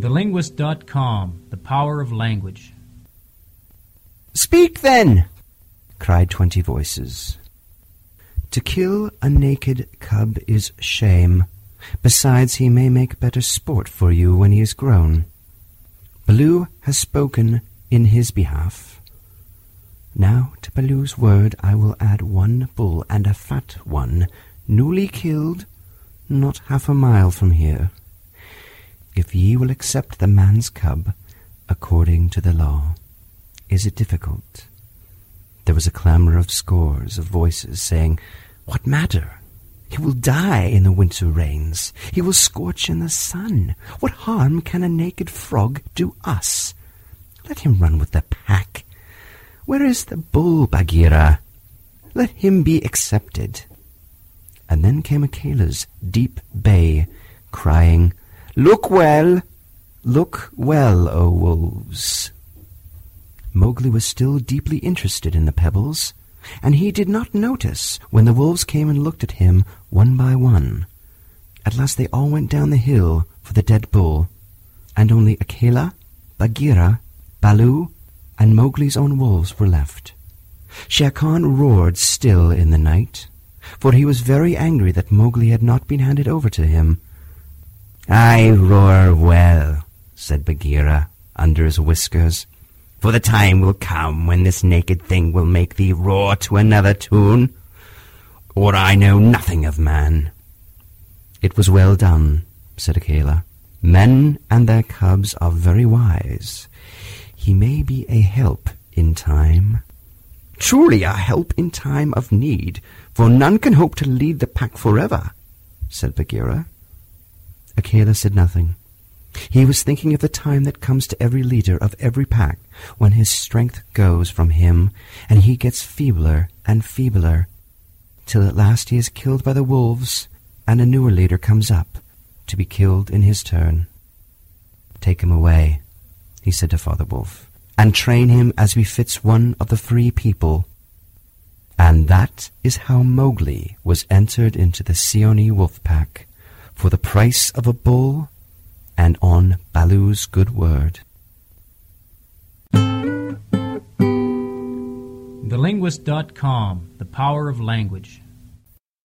TheLinguist.com, the power of language. Speak then! cried twenty voices. To kill a naked cub is shame. Besides, he may make better sport for you when he is grown. Baloo has spoken in his behalf. Now to Baloo's word I will add one bull and a fat one, newly killed, not half a mile from here if ye will accept the man's cub according to the law. Is it difficult? There was a clamor of scores of voices saying, What matter? He will die in the winter rains. He will scorch in the sun. What harm can a naked frog do us? Let him run with the pack. Where is the bull, Bagheera? Let him be accepted. And then came Akela's deep bay, crying, Look well, look well, O wolves. Mowgli was still deeply interested in the pebbles, and he did not notice when the wolves came and looked at him one by one. At last they all went down the hill for the dead bull, and only Akela, Bagheera, Baloo, and Mowgli's own wolves were left. Shere Khan roared still in the night, for he was very angry that Mowgli had not been handed over to him I roar well, said Bagheera under his whiskers, for the time will come when this naked thing will make thee roar to another tune, or I know nothing of man. It was well done, said Akela. Men and their cubs are very wise. He may be a help in time. Truly a help in time of need, for none can hope to lead the pack forever, said Bagheera. Akela said nothing. He was thinking of the time that comes to every leader of every pack when his strength goes from him and he gets feebler and feebler till at last he is killed by the wolves and a newer leader comes up to be killed in his turn. Take him away, he said to Father Wolf, and train him as befits one of the free people. And that is how Mowgli was entered into the Seeonee wolf pack for the price of a bull and on Baloo's good word. TheLinguist.com, the power of language.